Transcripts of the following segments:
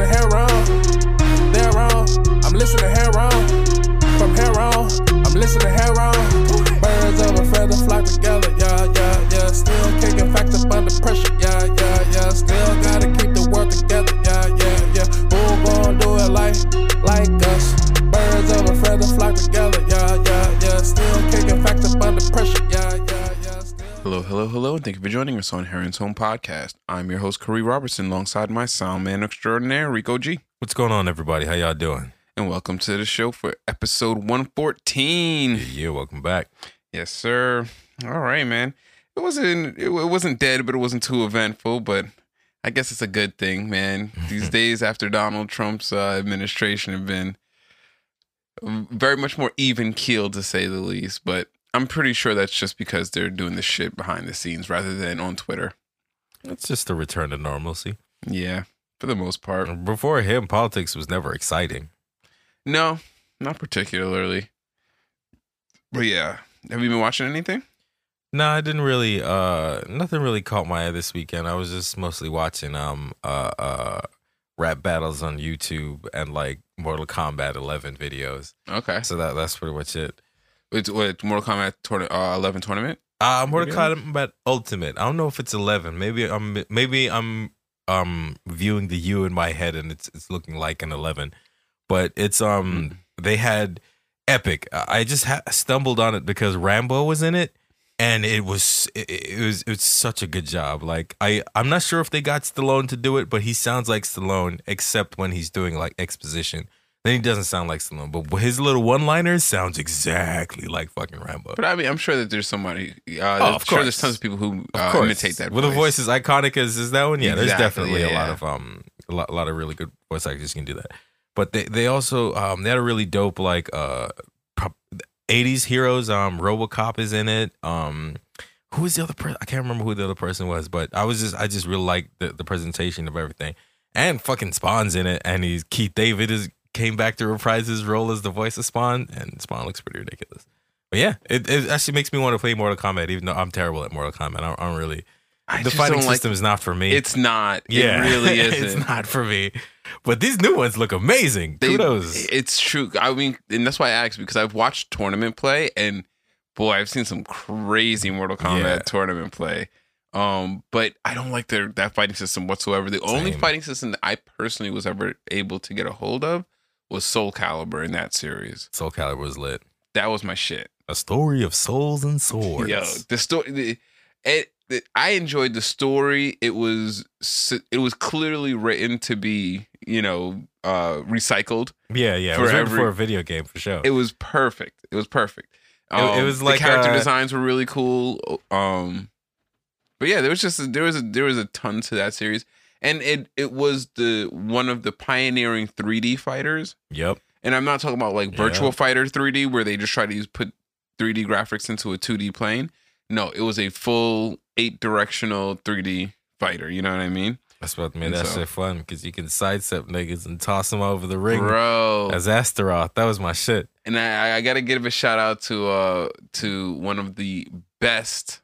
to hair on, there on. I'm listening to hair on, from hair on. I'm listening to hair on. Birds of a feather flock together, yeah, yeah, yeah. Still kicking facts up under pressure, yeah, yeah, yeah. Still gotta keep the world together, yeah, yeah, yeah. Who gon' do it like, like us? Hello, hello, and thank you for joining us on Heron's Home Podcast. I'm your host, Khary Robertson, alongside my sound man extraordinaire, Rico G. What's going on, everybody? How y'all doing? And welcome to the show for episode 114. Yeah, yeah, welcome back. Yes, sir. All right, man. It wasn't it, it wasn't dead, but it wasn't too eventful. But I guess it's a good thing, man. These days after Donald Trump's uh, administration have been very much more even keeled, to say the least. But I'm pretty sure that's just because they're doing the shit behind the scenes rather than on Twitter. It's just a return to normalcy. Yeah, for the most part. Before him, politics was never exciting. No, not particularly. But yeah, have you been watching anything? No, I didn't really. Uh, nothing really caught my eye this weekend. I was just mostly watching um uh uh rap battles on YouTube and like Mortal Kombat 11 videos. Okay. So that that's pretty much it. It's what Mortal Kombat tourna- uh, 11 tournament? Uh, Mortal? Kombat Ultimate. I don't know if it's 11. Maybe I'm maybe I'm um viewing the U in my head and it's it's looking like an 11. But it's um they had epic. I just ha- stumbled on it because Rambo was in it and it was it, it was it was such a good job. Like I I'm not sure if they got Stallone to do it, but he sounds like Stallone except when he's doing like exposition. Then he doesn't sound like Stallone, but his little one-liners sounds exactly like fucking Rambo. But I mean, I'm sure that there's somebody. Uh, Oh, I'm of sure course. there's tons of people who Of uh, course. imitate that. Well, the voice is iconic as is that one. Yeah, there's Exactly, definitely a lot of um a lot, a lot of really good voice actors can do that. But they they also um they had a really dope like uh 80s heroes. Um, RoboCop is in it. Um, who was the other person? I can't remember who the other person was, but I was just I just really like the the presentation of everything. And fucking Spawn's in it, and he's Keith David is came back to reprise his role as the voice of Spawn, and Spawn looks pretty ridiculous. But yeah, it, it actually makes me want to play Mortal Kombat, even though I'm terrible at Mortal Kombat. I, I don't really. I the fighting don't like- system is not for me. It's not. yeah, It really isn't. it's not for me. But these new ones look amazing. They- Kudos. It's true. I mean, and that's why I asked because I've watched tournament play, and boy, I've seen some crazy Mortal Kombat Yeah. tournament play. Um, but I don't like their that fighting system whatsoever. The only fighting system that I personally was ever able to get a hold of was Soul Calibur in that series. Soul Calibur was lit. That was my shit. A story of souls and swords. Yo, the story. The, it, the, I enjoyed the story. It was it was clearly written to be you know uh recycled. yeah, yeah. It For was every- before a video game for sure. It was perfect. It was perfect. It- it was like, the character uh, designs were really cool. Um, but yeah, there was just there was a, there was a ton to that series, and it it was the one of the pioneering 3D fighters. yep. And I'm not talking about like Yeah. Virtual Fighter 3D where they just try to use put 3D graphics into a 2D plane. No, it was a full eight directional 3D fighter. You know what I mean, That's what made And that so- shit fun because you can sidestep niggas and toss them over the ring bro? as Astaroth. That was my shit. and I, I gotta give a shout out to uh to one of the best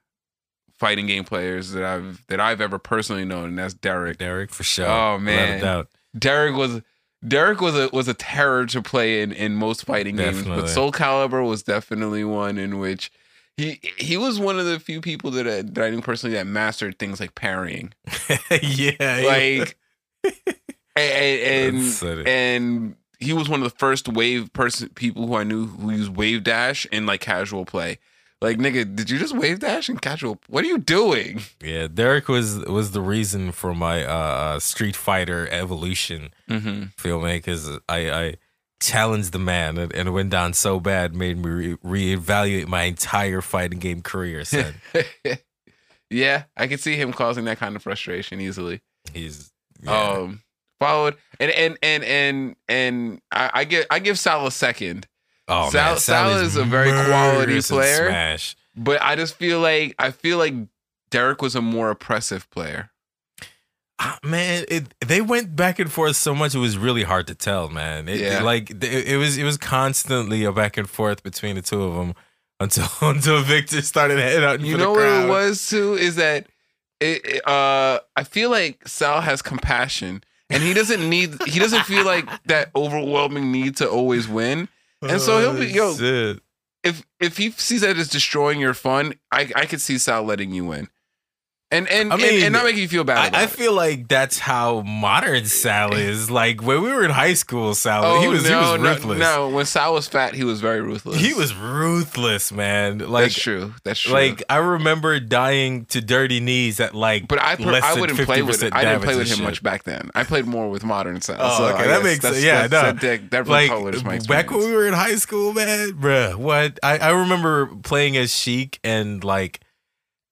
fighting game players that I've that I've ever personally known, and that's Derek. Derek for sure. Oh, Without man. a doubt. Derek was Derek was a was a terror to play in in most fighting games, but Soul Calibur was definitely one in which. He, he was one of the few people that I, that I knew personally that mastered things like parrying, yeah. like and and, and he was one of the first wave person people who I knew who used wave dash in like casual play. Like nigga, did you just wave dash in casual? What are you doing? Yeah, Derek was was the reason for my uh, Street Fighter evolution Mm-hmm. filmmakers. I, I challenged the man and, and it went down so bad, made me re- reevaluate my entire fighting game career. Son, yeah, I could see him causing that kind of frustration easily. he's yeah. Um, followed and and and and and I, I give I give Sal a second, oh Sal- man, Sal Sal is a very quality player. Smash. but I just feel like I feel like Derek was a more oppressive player. Ah, man, it they went back and forth so much it was really hard to tell, man. It, Yeah. like it, it was it was constantly a back and forth between the two of them until until Victor started head out. You know what it was too is that it, uh I feel like Sal has compassion and he doesn't need he doesn't feel like that overwhelming need to always win. And so he'll be- oh, yo, Oh, shit. If if he sees that as destroying your fun, I I could see Sal letting you win, and and I mean, and not making you feel bad. about I, I feel like that's how modern Sal is. Like when we were in high school, Sal, he oh, was he was Oh, no, ruthless. No, when Sal was fat, he was very ruthless. He was ruthless, man. Like That's true. That's true. Like I remember dying to dirty knees at like, but I per- I wouldn't play with I didn't play with him shit. much back then. I played more with modern Sal. Oh, so I okay, that guess makes that's- sense. Yeah, that's, no. that definitely like back when we were in high school, man, bruh. What I, I remember playing as Sheik and like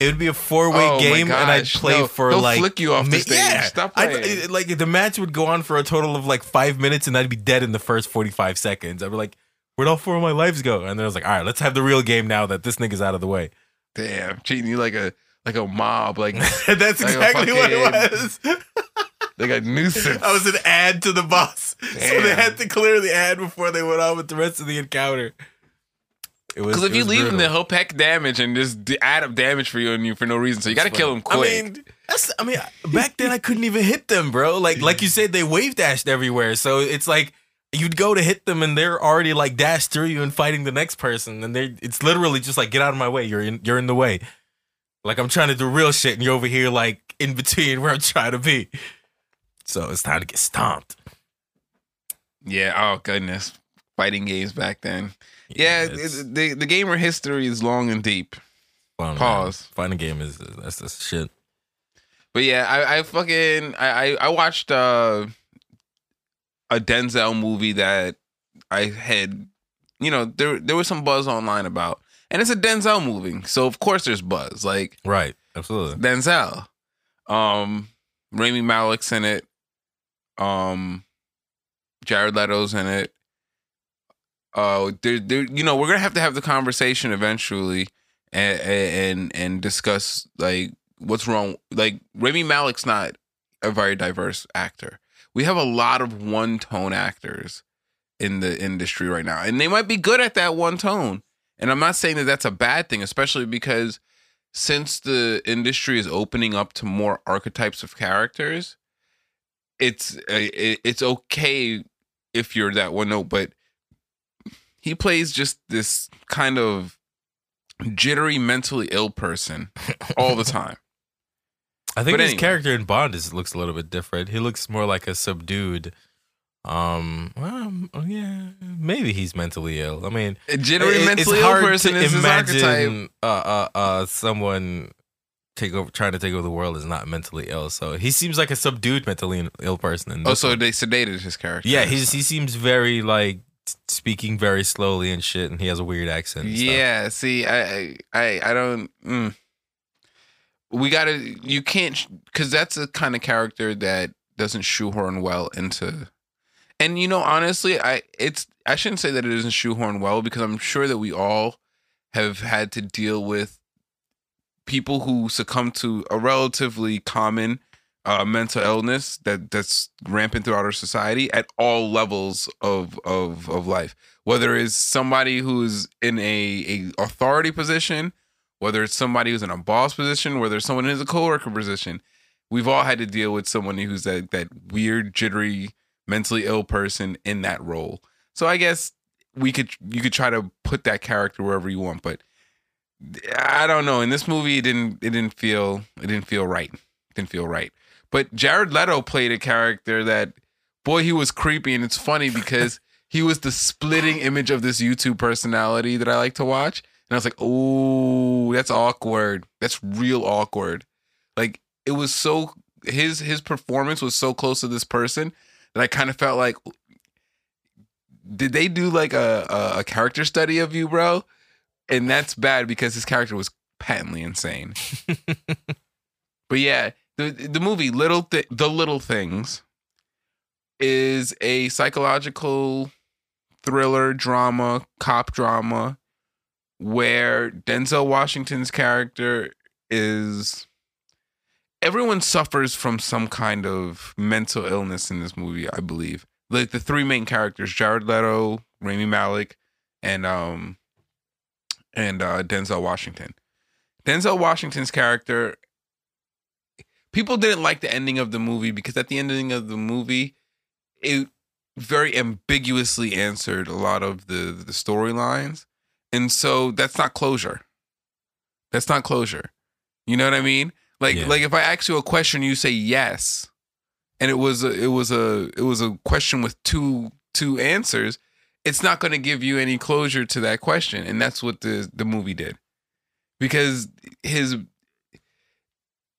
it would be a four way Oh game, and I'd play No, for like flick you off the stage. Yeah, Stop I'd- uh, like the match would go on for a total of like five minutes, and I'd be dead in the first forty five seconds. I'd be like, "Where'd all four of my lives go?" And then I was like, "All right, let's have the real game now that this nigga's out of the way." Damn, cheating you like a like a mob, like That's Like exactly what it was. like a nuisance. I was an ad to the boss, so they had to clear the ad before they went on with the rest of the encounter. It was Because if you leave him, brutal. then he'll pack damage and just add up damage for you and you for no reason. So you got to kill him quick. I mean, that's. I mean, back then I couldn't even hit them, bro. Like, like you said, they wave dashed everywhere. So it's like you'd go to hit them, and they're already like dashed through you and fighting the next person, and they. It's literally just like get out of my way. You're in. You're in the way. Like I'm trying to do real shit, and you're over here like in between where I'm trying to be. So it's time to get stomped. yeah. Oh goodness, fighting games back then. Yeah, it's it, the the gamer history is long and deep. fun, man. Pause. Fighting game is that's the shit. But yeah, I, I fucking I, I I watched uh, a Denzel movie that I had, you know, there there was some buzz online about, and it's a Denzel movie, so of course there's buzz. Like Right. Absolutely. Denzel, um, Rami Malek's in it, um, Jared Leto's in it. Uh, there, there, you know, we're gonna have to have the conversation eventually, and and and discuss like what's wrong. Like Rami Malek's not a very diverse actor. We have a lot of one tone actors in the industry right now, and they might be good at that one tone. And I'm not saying that that's a bad thing, especially because since the industry is opening up to more archetypes of characters, it's uh, it's okay if you're that one note, but he plays just this kind of jittery, mentally ill person all the time. I think But his anyway. character in Bond is looks a little bit different. He looks more like a subdued. Um, well, yeah, maybe he's mentally ill. I mean, A jittery, it- mentally ill person is his archetype. uh, uh, uh, someone take over, trying to take over the world is not mentally ill. So he seems like a subdued mentally ill person. Oh, so one. they sedated his character. yeah, he's he seems very like speaking very slowly and shit, and he has a weird accent. Yeah, see, I, I, I, I don't. Mm. We gotta. You can't, because that's a kind of character that doesn't shoehorn well into. And you know, honestly, I it's I shouldn't say that it doesn't shoehorn well because I'm sure that we all have had to deal with people who succumb to a relatively common uh, mental illness that that's rampant throughout our society at all levels of of of life. Whether it's somebody who's in a, a authority position, whether it's somebody who's in a boss position, whether it's someone who's a coworker position, we've all had to deal with someone who's that that weird, jittery, mentally ill person in that role. So I guess we could you could try to put that character wherever you want, but I don't know. In this movie, it didn't it didn't feel it didn't feel right. It didn't feel right. But Jared Leto played a character that boy he was creepy, and it's funny because he was the splitting image of this YouTube personality that I like to watch, and I was like, oh, that's awkward. That's real awkward. Like it was so his his performance was so close to this person that I kind of felt like. Did they do like a, a a character study of you, bro? and that's bad because his character was patently insane. but yeah, the the movie Little Th- The Little Things is a psychological thriller drama, cop drama where Denzel Washington's character is everyone suffers from some kind of mental illness in this movie, I believe. Like the three main characters, Jared Leto, Rami Malek, and um and uh, Denzel Washington. Denzel Washington's character, people didn't like the ending of the movie because at the ending of the movie, it very ambiguously answered a lot of the the storylines, and so that's not closure. That's not closure. You know what I mean? Like Yeah. like if I ask you a question, you say yes, and it was a, it was a it was a question with two two answers. It's not going to give you any closure to that question, and that's what the the movie did, because his.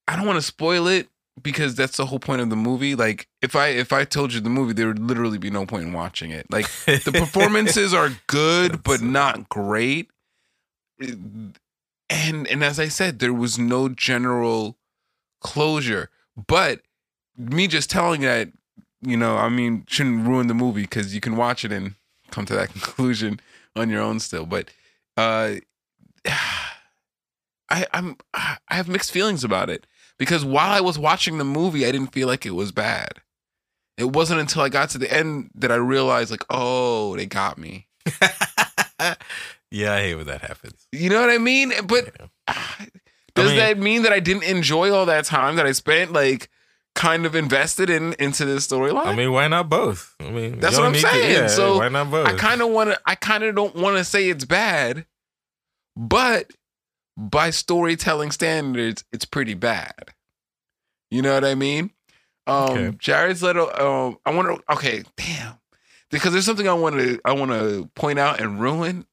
I don't want to spoil it because that's the whole point of the movie. Like if I if I told you the movie, there would literally be no point in watching it. Like the performances are good but not great. And and as i said there was no general closure. But me just telling that you know i mean shouldn't ruin the movie because you can watch it and come to that conclusion on your own still. But uh i i'm i have mixed feelings about it because while i was watching the movie i didn't feel like it was bad it wasn't until i got to the end that i realized like oh they got me yeah, I hate when that happens. You know what I mean? But Yeah. ah, does mean- that mean that I didn't enjoy all that time that I spent like kind of invested in into this storyline? I mean, why not both? I mean, That's what I'm need to- saying. yeah, So, why not both? I kind of want to. I kind of don't want to say it's bad, but by storytelling standards, it's pretty bad. You know what I mean? Um, Okay. Jared's Leto. Um, I want to. Okay, damn. Because there's something I want to. I want to point out and ruin,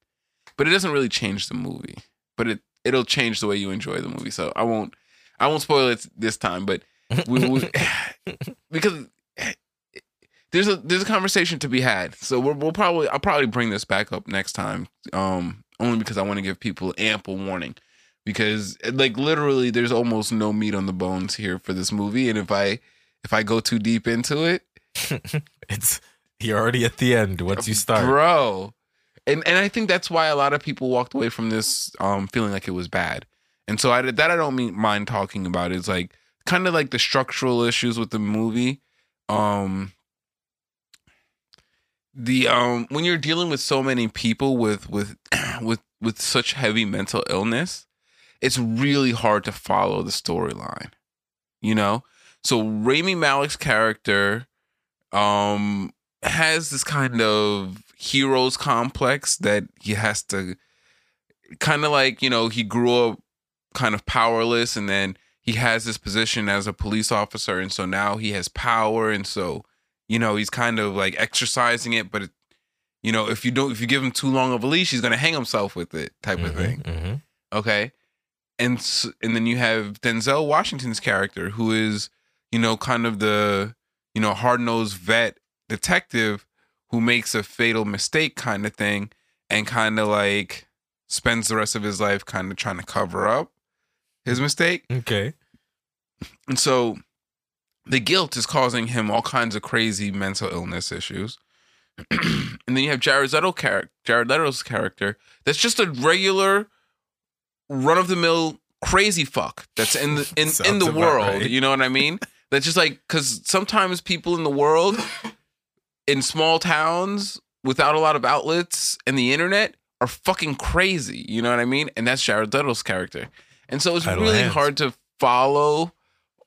but it doesn't really change the movie. But it it'll change the way you enjoy the movie. So I won't. I won't spoil it this time. But we, we because there's a there's a conversation to be had. So we'll, we'll probably I'll probably bring this back up next time. Um, only because I want to give people ample warning. Because like literally, there's almost no meat on the bones here for this movie, and if I if I go too deep into it, it's you're already at the end once you start. bro, and and I think that's why a lot of people walked away from this um feeling like it was bad. And so I that I don't mean mind talking about is like kind of like the structural issues with the movie. Um the um when you're dealing with so many people with with with with such heavy mental illness, it's really hard to follow the storyline. You know? So Rami Malek's character um has this kind of heroes complex that he has to kind of like, you know, he grew up kind of powerless and then he has this position as a police officer and so now he has power and so you know he's kind of like exercising it but you know if you don't if you give him too long of a leash he's going to hang himself with it type of thing Mhm. okay and and then you have Denzel Washington's character who is you know kind of the you know hard-nosed vet detective who makes a fatal mistake kind of thing and kind of like spends the rest of his life kind of trying to cover up his mistake Okay. and so the guilt is causing him all kinds of crazy mental illness issues. and then you have Jared Leto character, Jared Leto's character that's just a regular run of the mill crazy fuck that's in the in, in the world. right. You know what I mean? That's just like cuz sometimes people in the world in small towns without a lot of outlets and the internet are fucking crazy. You know what I mean? And that's Jared Leto's character. And so it's Idle really hands. hard to follow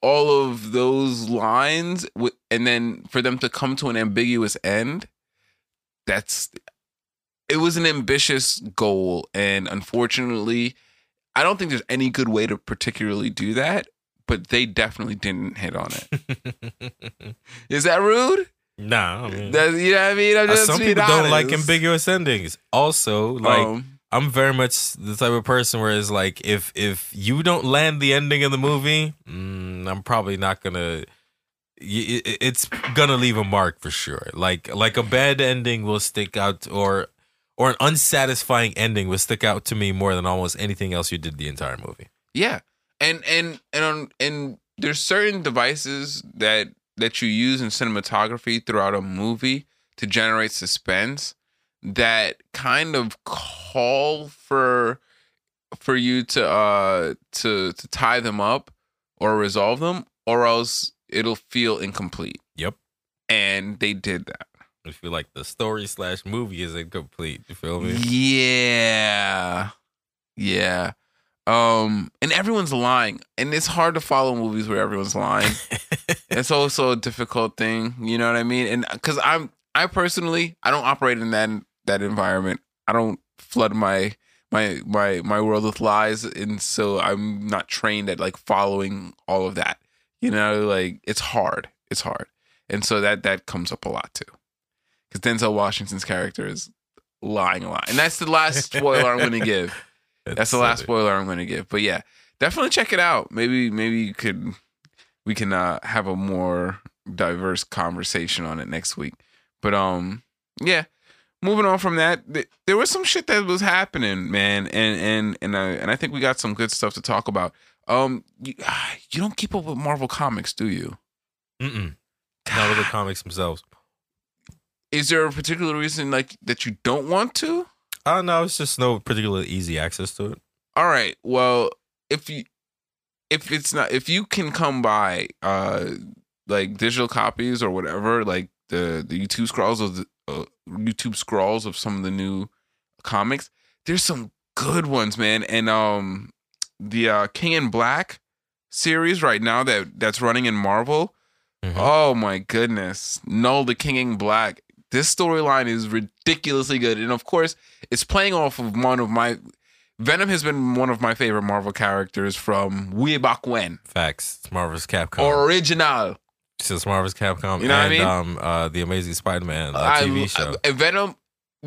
all of those lines wi- and then for them to come to an ambiguous end. That's it was an ambitious goal and unfortunately I don't think there's any good way to particularly do that, but they definitely didn't hit on it. Is that rude? nah, I mean, That, you know what I mean? I'm uh, just some people don't like ambiguous endings. Also, like Um, I'm very much the type of person where it's like if if you don't land the ending of the movie, mm, I'm probably not gonna. It's gonna leave a mark for sure. Like like a bad ending will stick out, or or an unsatisfying ending will stick out to me more than almost anything else you did the entire movie. Yeah, and and and on, and there's certain devices that that you use in cinematography throughout a movie to generate suspense that kind of call for for you to uh to to tie them up or resolve them or else it'll feel incomplete. Yep. And they did that. I feel like the story slash movie is incomplete. You feel me? Yeah. Yeah. Um, and everyone's lying, and it's hard to follow movies where everyone's lying. it's also a difficult thing, you know what I mean? And because I'm, I personally, I don't operate in that that environment. I don't flood my my my my world with lies, and so I'm not trained at like following all of that. You know, like it's hard. It's hard, and so that that comes up a lot too. Because Denzel Washington's character is lying a lot, and that's the last spoiler I'm going to give. That's the last spoiler I'm going to give. But yeah, definitely check it out. Maybe maybe you could we can uh, have a more diverse conversation on it next week. But um, yeah. Moving on from that, th- there was some shit that was happening, man, and and and I and I think we got some good stuff to talk about. Um, you, you don't keep up with Marvel comics, do you? Mm-mm. Not with the comics themselves. Is there a particular reason like that you don't want to? Uh no, it's just no particular easy access to it. All right. Well, if you if it's not if you can come by uh like digital copies or whatever, like the the YouTube scrolls of the uh, YouTube scrolls of some of the new comics, there's some good ones, man. And um the uh King in Black series right now that that's running in Marvel. Mhm. Oh my goodness. Knull the King in Black. This storyline is ridiculously good. And of course, it's playing off of one of my Venom has been one of my favorite Marvel characters from way back when. Facts. It's Marvel's Capcom. Original. it's Marvel's Capcom You know what I and mean? um uh the Amazing Spider-Man uh, I- TV show. I- Venom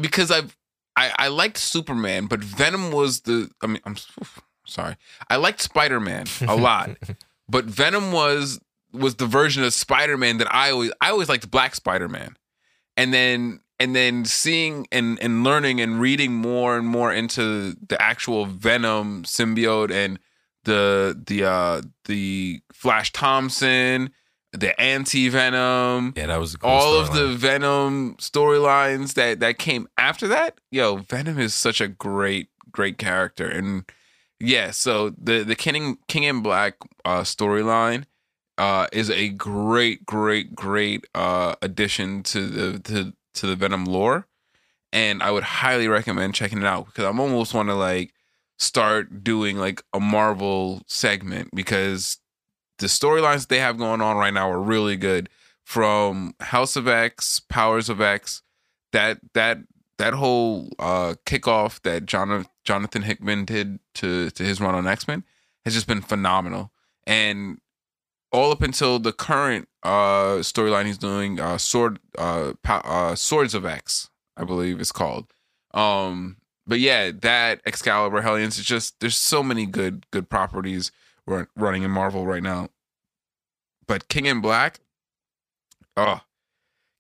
because I've I, I liked Superman, but Venom was the I mean I'm sorry. I liked Spider-Man a lot. but Venom was was the version of Spider-Man that I always I always liked Black Spider-Man. And then and then seeing and and learning and reading more and more into the actual Venom symbiote and the the uh the Flash Thompson, the anti-Venom, yeah, that was cool all of storyline. the Venom storylines that that came after that. Yo, Venom is such a great great character, and yeah, so the the King King in Black uh, storyline uh, is a great great great uh, addition to the to to the Venom lore, and I would highly recommend checking it out because I'm almost want to like start doing like a Marvel segment because the storylines they have going on right now are really good from House of X, Powers of X, that that that whole uh kickoff that Jonathan Jonathan Hickman did to to his run on X Men has just been phenomenal, and all up until the current uh storyline he's doing, uh sword uh, pow- uh Swords of X, I believe it's called. Um, but yeah, that Excalibur Hellions, is just there's so many good good properties run, running in Marvel right now. But King in Black, oh,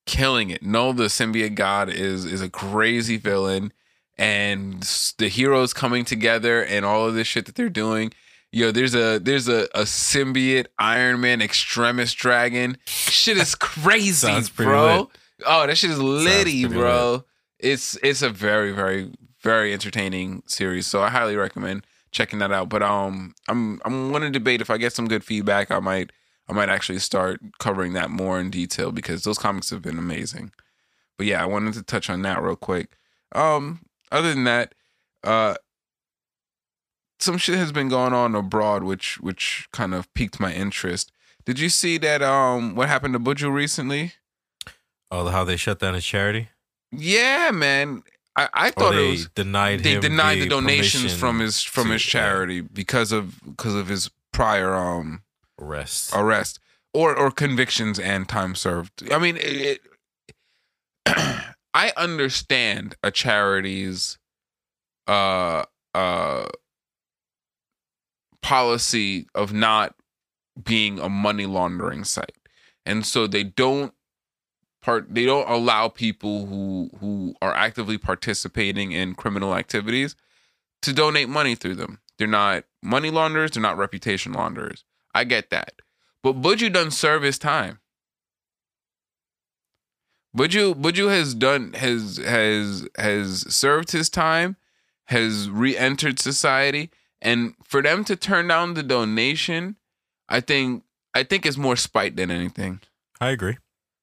killing it. No, the symbiote god is is a crazy villain, and the heroes coming together and all of this shit that they're doing. Yo, there's a there's a, a symbiote Iron Man extremist dragon. Shit is crazy, bro. lit. Oh, that shit is litty, bro. It's it's a very very very entertaining series, so I highly recommend checking that out. But um, I'm I'm to debate if I get some good feedback, I might I might actually start covering that more in detail because those comics have been amazing. But yeah, I wanted to touch on that real quick. Um, other than that, uh, some shit has been going on abroad, which which kind of piqued my interest. Did you see that? Um, what happened to Buju recently? Oh, how they shut down his charity? Yeah, man. I, I thought it was denied they denied the, donations from his from to- his yeah, charity because of because of his prior um arrest. arrest or or convictions and time served. I mean, it, I understand a charity's uh uh policy of not being a money laundering site, and so they don't part they don't allow people who who are actively participating in criminal activities to donate money through them. They're not money launderers, they're not reputation launderers. I get that. But Buju done serve his time. Buju Buju has done has has has served his time, has re-entered society, and for them to turn down the donation, I think I think it's more spite than anything. I agree.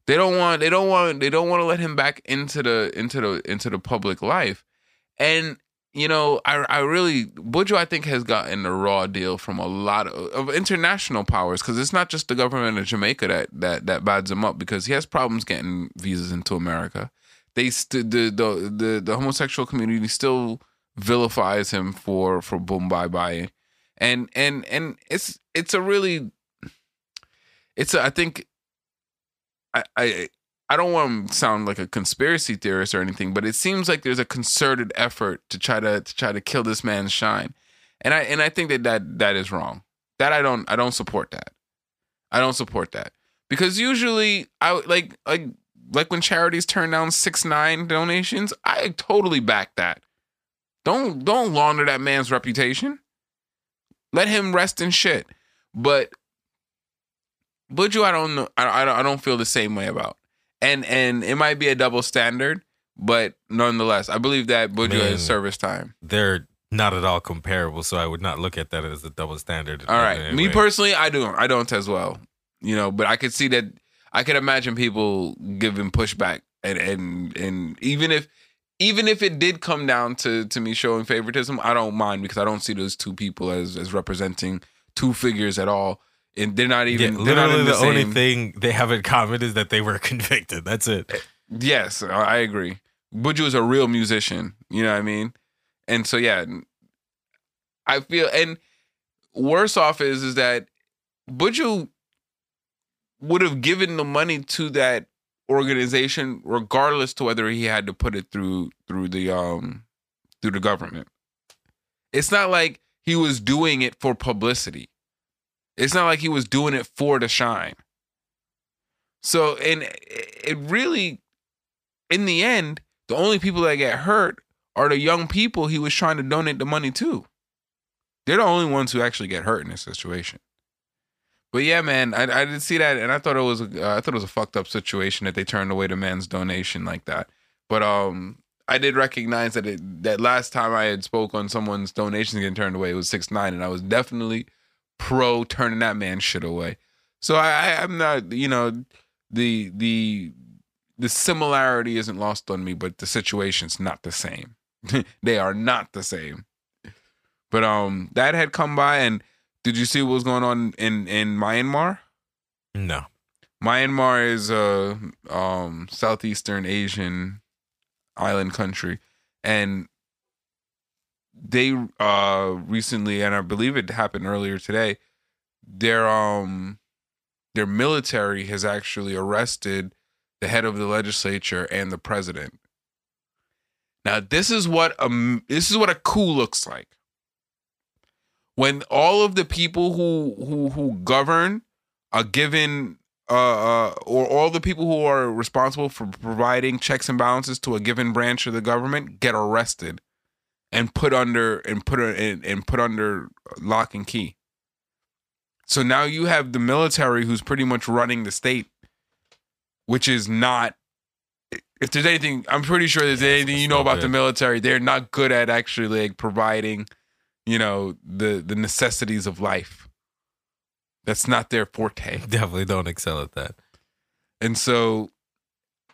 They don't want they don't want they don't want to let him back into the into the into the public life. And you know, I I really Buju I think has gotten a raw deal from a lot of, of international powers because it's not just the government of Jamaica that that that bads him up because he has problems getting visas into America. They st- the, the the the homosexual community still vilifies him for for boom bye bye, and and and it's it's a really it's a, I think I I I don't want to sound like a conspiracy theorist or anything, but it seems like there's a concerted effort to try to to try to kill this man's shine, and I and I think that that that is wrong. That I don't I don't support that. I don't support that because usually I like like like when charities turn down six nine donations, I totally back that. Don't don't launder that man's reputation. Let him rest in shit. But Buju, I don't know. I, I, I don't feel the same way about and and it might be a double standard, but nonetheless, I believe that Buju Man. has service time. They're not at all comparable, so I would not look at that as a double standard. All right, in any me personally, I don't, I don't as well. You know, but I could see that. I could imagine people giving pushback, and and and even if even if it did come down to to me showing favoritism, I don't mind because I don't see those two people as as representing two figures at all, and they're not Yeah, even. they're not literally in the, the, only same- thing they have in common is that they were convicted. That's it. Yes, I I agree. Buju is a real musician. You know what I mean? And so yeah, I feel and worse off is is that Buju would have given the money to that organization regardless to whether he had to put it through through the um through the government. It's not like he was doing it for publicity. It's not like he was doing it for the shine. So and it really in the end, the only people that get hurt are the young people he was trying to donate the money to. They're the only ones who actually get hurt in this situation. But yeah, man, I, I did see that, and I thought it was a, uh, I thought it was a fucked up situation that they turned away the man's donation like that. But um, I did recognize that it, that last time I had spoke on someone's donations getting turned away it was six nine, and I was definitely pro turning that man shit away. So I, I I'm not, you know, the the the similarity isn't lost on me, but the situation's not the same. they are not the same. But um, that had come by, and did you see what was going on in in Myanmar? No. Myanmar is a um southeastern Asian island country, and they uh recently, and I believe it happened earlier today. Their um their military has actually arrested the head of the legislature and the president. Now, this is what a this is what a coup looks like. When all of the people who who who govern are given uh, uh, or all the people who are responsible for providing checks and balances to a given branch of the government get arrested and put under and put and, and put under lock and key. So now you have the military who's pretty much running the state, which is not. If there's anything, I'm pretty sure there's Yeah, anything you know about the military. They're not good at actually like providing, you know, the the necessities of life. That's not their forte. Definitely don't excel at that. And so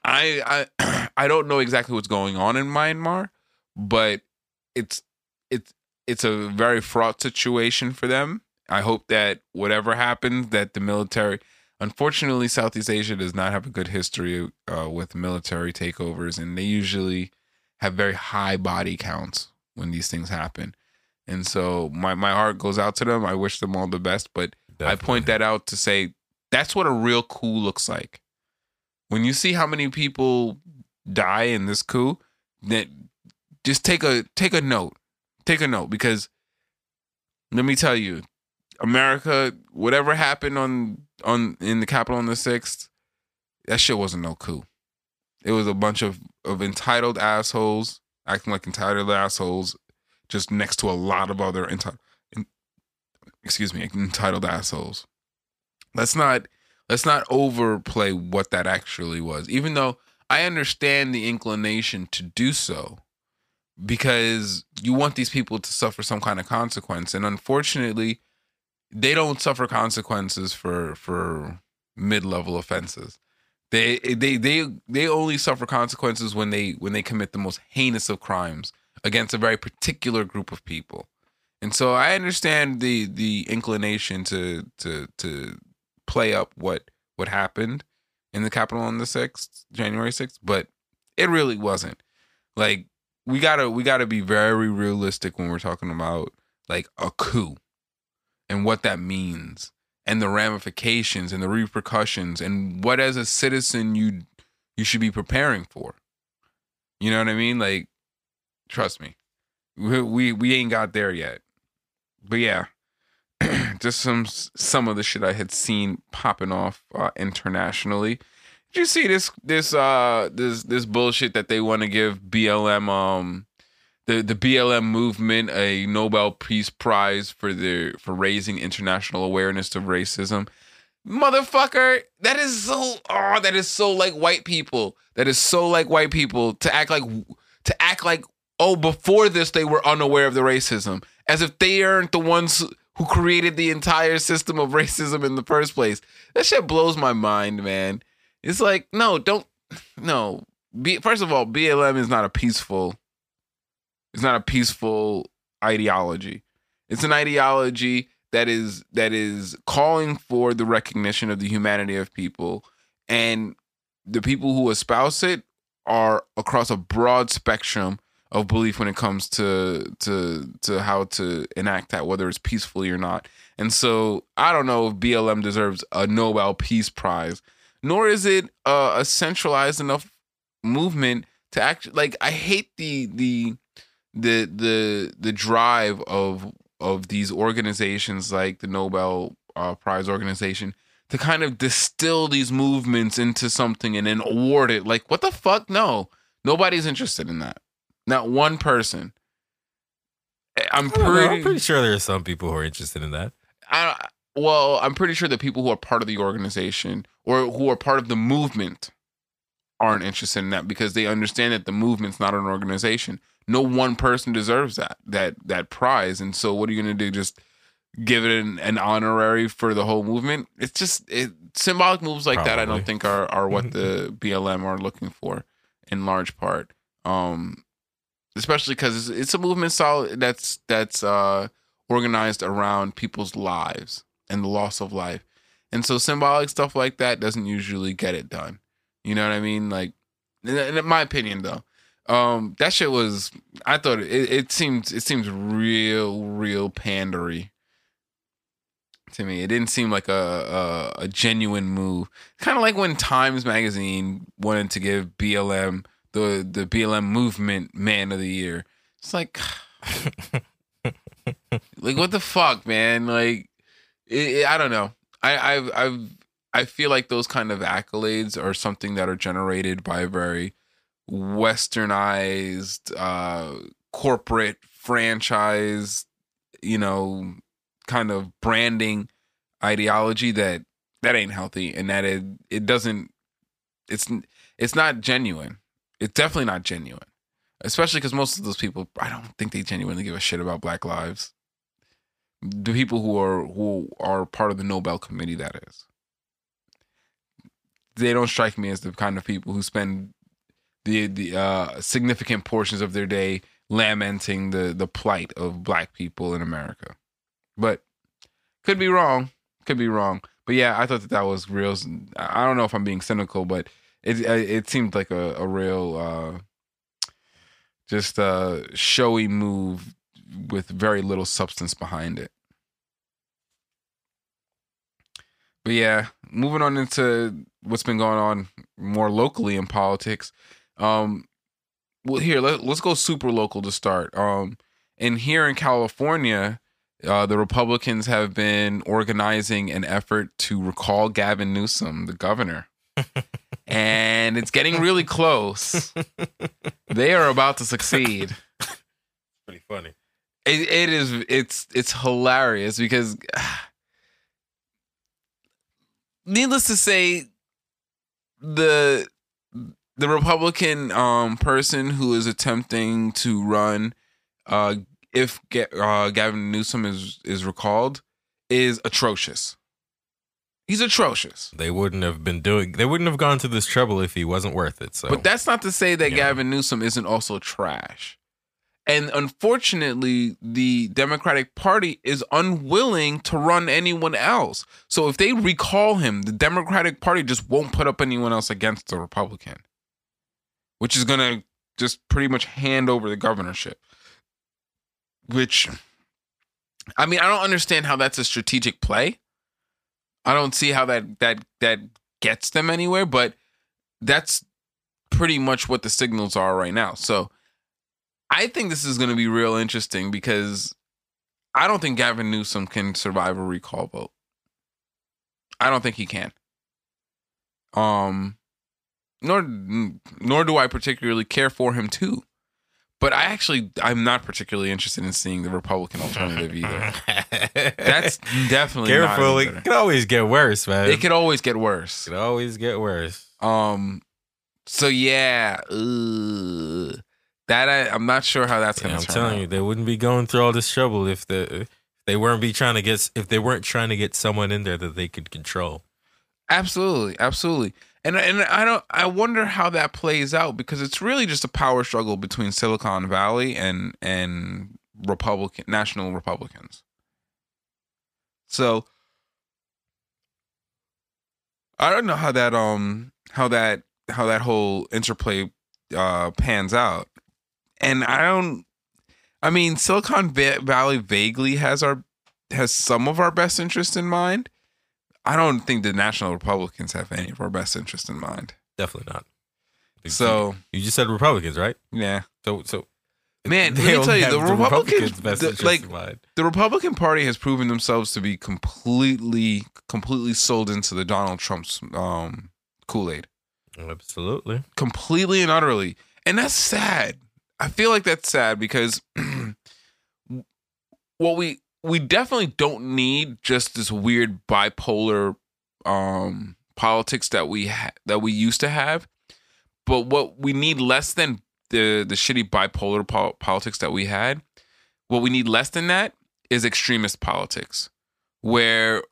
I I I don't know exactly what's going on in Myanmar, but it's it's it's a very fraught situation for them. I hope that whatever happens that the military unfortunately Southeast Asia does not have a good history uh, with military takeovers and they usually have very high body counts when these things happen. And so my my heart goes out to them. I wish them all the best, but I point that out to say that's what a real coup looks like. When you see how many people die in this coup, that just take a take a note. Take a note because let me tell you, America, whatever happened on on in the Capitol on the sixth, that shit wasn't no coup. It was a bunch of of entitled assholes acting like entitled assholes, just next to a lot of other entitled excuse me, entitled assholes. Let's not let's not overplay what that actually was. Even though I understand the inclination to do so because you want these people to suffer some kind of consequence and unfortunately they don't suffer consequences for for mid-level offenses. They they they they only suffer consequences when they when they commit the most heinous of crimes against a very particular group of people. And so I understand the the inclination to to to play up what what happened in the Capitol on the sixth, January sixth, but it really wasn't. Like we gotta we gotta be very realistic when we're talking about like a coup and what that means and the ramifications and the repercussions and what as a citizen you you should be preparing for. You know what I mean? Like trust me. We we, we ain't got there yet. But yeah, just some some of the shit I had seen popping off uh, internationally. You see this this uh this this bullshit that they want to give BLM um the the BLM movement a Nobel Peace Prize for their for raising international awareness of racism? Motherfucker, that is so oh that is so like white people. That is so like white people to act like to act like oh before this they were unaware of the racism as if they aren't the ones who created the entire system of racism in the first place. That shit blows my mind, man. It's like, no, don't, no. Be, first of all, BLM is not a peaceful, it's not a peaceful ideology. It's an ideology that is that is calling for the recognition of the humanity of people, and the people who espouse it are across a broad spectrum of belief when it comes to to to how to enact that, whether it's peacefully or not. And so I don't know if BLM deserves a Nobel Peace Prize, nor is it uh, a centralized enough movement to actually like. I hate the the the the the drive of of these organizations like the Nobel uh, Prize organization to kind of distill these movements into something and then award it. Like, what the fuck? No, nobody's interested in that. Not one person. I'm I don't know, pretty, I'm pretty sure there are some people who are interested in that. I, well, I'm pretty sure the people who are part of the organization or who are part of the movement aren't interested in that because they understand that the movement's not an organization. No one person deserves that that that prize. And so, what are you going to do? Just give it an, an honorary for the whole movement? It's just it, symbolic moves like that. I don't think are are what the BLM are looking for in large part. Um, especially because it's, it's a movement solid that's that's uh organized around people's lives and the loss of life. And so symbolic stuff like that doesn't usually get it done. You know what i mean? Like in, my opinion though um that shit was i thought it, it seems it seems real real pandery to me. It didn't seem like a a, a genuine move. Kind of like when times magazine wanted to give blm the the blm movement man of the year. It's like like what the fuck man? Like it, i don't know. I i've i've i feel like those kind of accolades are something that are generated by a very westernized uh corporate franchise you know kind of branding ideology that that ain't healthy and that it it doesn't it's it's not genuine. It's definitely not genuine especially because most of those people i don't think they genuinely give a shit about black lives the people who are who are part of the nobel committee that is they don't strike me as the kind of people who spend the the uh, significant portions of their day lamenting the the plight of black people in America. But could be wrong. Could be wrong. But yeah, I thought that that was real. I don't know if I'm being cynical, but it it seemed like a, a real uh, just a showy move with very little substance behind it. But yeah, moving on into what's been going on more locally in politics. Um, well, here let, let's go super local to start. Um, and here in California, uh, the Republicans have been organizing an effort to recall Gavin Newsom, the governor, and it's getting really close. they are about to succeed. Pretty funny. It, it is. It's it's hilarious because, needless to say, the the Republican um, person who is attempting to run, uh, if Ga- uh, Gavin Newsom is is recalled, is atrocious. He's atrocious. They wouldn't have been doing. They wouldn't have gone to this trouble if he wasn't worth it. So, But that's not to say that Yeah. Gavin Newsom isn't also trash. And unfortunately, the Democratic Party is unwilling to run anyone else. So if they recall him, the Democratic Party just won't put up anyone else against the Republican, which is going to just pretty much hand over the governorship. Which, I mean, I don't understand how that's a strategic play. I don't see how that that that gets them anywhere, but that's pretty much what the signals are right now. So I think this is going to be real interesting because I don't think Gavin Newsom can survive a recall vote. I don't think he can. Um, nor nor do I particularly care for him too. But I actually I'm not particularly interested in seeing the Republican alternative either. That's definitely not careful. It could always get worse, man. It could always get worse. It could always get worse. Um. So yeah, ugh. That I, I'm not sure how that's gonna happen. I'm telling out. you, they wouldn't be going through all this trouble if the if they weren't be trying to get if they weren't trying to get someone in there that they could control. Absolutely, absolutely. And and I don't I wonder how that plays out because it's really just a power struggle between Silicon Valley and and Republican national Republicans. So I don't know how that um how that how that whole interplay uh pans out. And I don't I mean Silicon Valley vaguely has our has some of our best interest in mind. I don't think the National Republicans have any of our best interest in mind. Definitely not. So you just said Republicans, right? yeah, So so man, let me tell you, the Republicans, best the- like the Republican Party has proven themselves to be completely, completely sold into the Donald Trump's um, Kool Aid, Absolutely. completely and utterly, and that's sad. I feel like that's sad because what we we definitely don't need just this weird bipolar um politics that we ha- that we used to have. But what we need less than the the shitty bipolar pol- politics that we had what we need less than that is extremist politics where